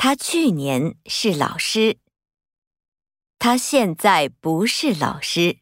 他去年是老师。他现在不是老师。